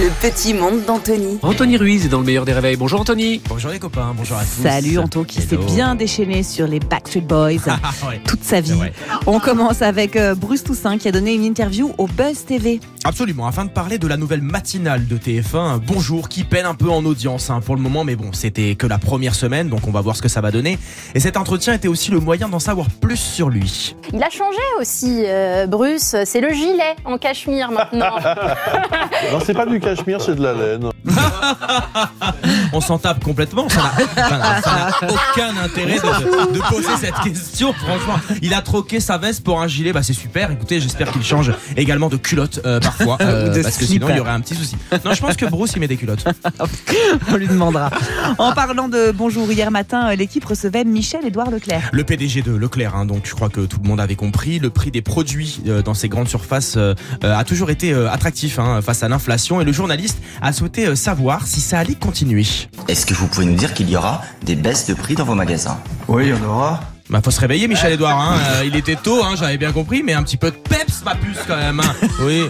Le petit monde d'Anthony. Anthony Ruiz est dans le meilleur des réveils. Bonjour Anthony. Bonjour les copains, bonjour à tous. Salut Anto qui s'est bien déchaîné sur les Backstreet Boys ouais. toute sa vie. On commence avec euh, Bruce Toussaint qui a donné une interview au Buzz TV. Absolument, afin de parler de la nouvelle matinale de TF1, Bonjour, qui peine un peu en audience hein, pour le moment, mais bon, c'était que la première semaine, donc on va voir ce que ça va donner. Et cet entretien était aussi le moyen d'en savoir plus sur lui. Il a changé aussi, euh, Bruce. C'est le gilet en cachemire maintenant. Non, c'est pas du cachemire, c'est de la laine. On s'en tape complètement, ça n'a aucun intérêt de, de poser cette question, franchement. Il a troqué sa veste pour un gilet, bah c'est super, écoutez, j'espère qu'il change également de culotte euh, parfois, euh, de parce que sinon il y aurait un petit souci. Non, je pense que Bruce il met des culottes. On lui demandera. En parlant de Bonjour, hier matin, euh, l'équipe recevait Michel-Édouard Leclerc. Le PDG de Leclerc, hein, donc je crois que tout le monde avait compris, le prix des produits euh, dans ces grandes surfaces euh, euh, a toujours été euh, attractif hein, face à l'inflation et le journaliste a souhaité euh, savoir si ça allait continuer. Est-ce que vous pouvez nous dire qu'il y aura des baisses de prix dans vos magasins? Oui, il y en aura. Bah faut se réveiller Michel Edouard, hein. euh, il était tôt, hein, j'avais bien compris, mais un petit peu de peps ma puce quand même. hein. Oui,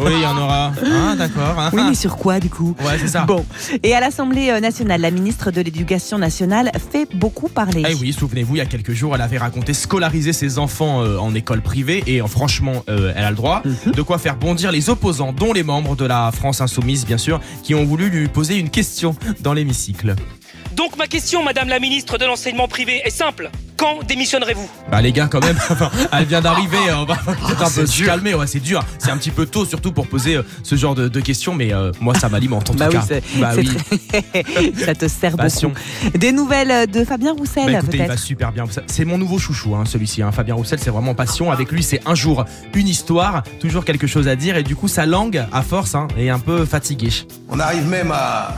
oui, il y en aura. Ah d'accord. hein. Oui, mais sur quoi du coup? Ouais, c'est ça. Bon. Et à l'Assemblée euh, nationale, la ministre de l'Éducation nationale fait beaucoup parler. Eh oui, souvenez-vous, il y a quelques jours, elle avait raconté scolariser ses enfants euh, en école privée et euh, franchement, euh, elle a le droit. De quoi faire bondir les opposants, dont les membres de la France Insoumise, bien sûr, qui ont voulu lui poser une question dans l'hémicycle. Donc ma question, Madame la ministre de l'enseignement privé, est simple. Quand démissionnerez-vous Bah les gars, quand même, elle vient d'arriver, euh, on va peut-être un peu se calmer, ouais, c'est dur. C'est un petit peu tôt, surtout pour poser euh, ce genre de, de questions, mais euh, moi, ça m'alimente en Bah tout oui, cas. Bah c'est oui. très- ça te sert Passion. beaucoup. Des nouvelles euh, de Fabien Roussel, Bah écoutez, il va super bien. C'est mon nouveau chouchou, hein, celui-ci. hein. Fabien Roussel, c'est vraiment passion. Avec lui, c'est un jour, une histoire, toujours quelque chose à dire. Et du coup, sa langue, à force, hein, est un peu fatiguée. On arrive même à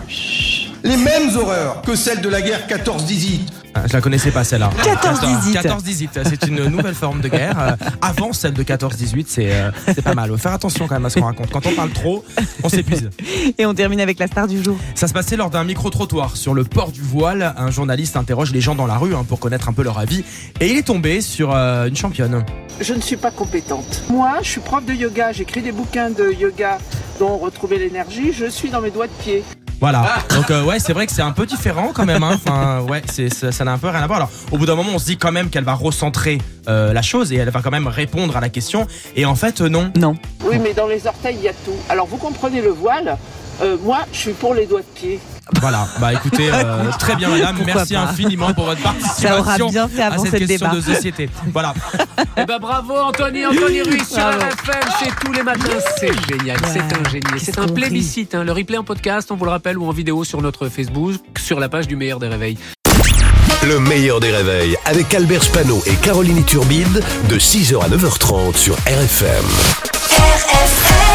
les mêmes horreurs que celles de la guerre 14-18. Ah, Je la connaissais pas celle-là. 14-18. 14-18, c'est une nouvelle forme de guerre. Euh, avant celle de 14-18, c'est euh, c'est pas mal. Faut Faire attention quand même à ce qu'on raconte. Quand on parle trop, on s'épuise. Et on termine avec la star du jour. Ça se passait lors d'un micro-trottoir sur le port du voile. Un journaliste interroge les gens dans la rue hein, pour connaître un peu leur avis. Et il est tombé sur euh, une championne. Je ne suis pas compétente. Moi, je suis prof de yoga, j'écris des bouquins de yoga dont retrouver l'énergie, je suis dans mes doigts de pied. Voilà. Donc euh, ouais, c'est vrai que c'est un peu différent quand même. Hein. Enfin ouais, c'est ça ça n'a un peu rien à voir. Alors au bout d'un moment, on se dit quand même qu'elle va recentrer euh, la chose et elle va quand même répondre à la question. Et en fait, euh, non. Non. Oui, mais dans les orteils, il y a tout. Alors, vous comprenez le voile Euh, Moi, je suis pour les doigts de pied. Voilà. Bah écoutez, euh, très bien madame. Pourquoi Merci pas. infiniment pour votre participation. Ça aura bien fait à avancer cette le question débat. de société. Voilà. Eh ben bravo Anthony, Anthony Ruiz sur Bravo. RFM, c'est tous les matins, c'est génial, c'est un génie. C'est un plébiscite, hein. le replay en podcast, on vous le rappelle, ou en vidéo sur notre Facebook, sur la page du meilleur des réveils. Le meilleur des réveils avec Albert Spano et Caroline Turbide de 6h à 9h30 sur RFM. RFM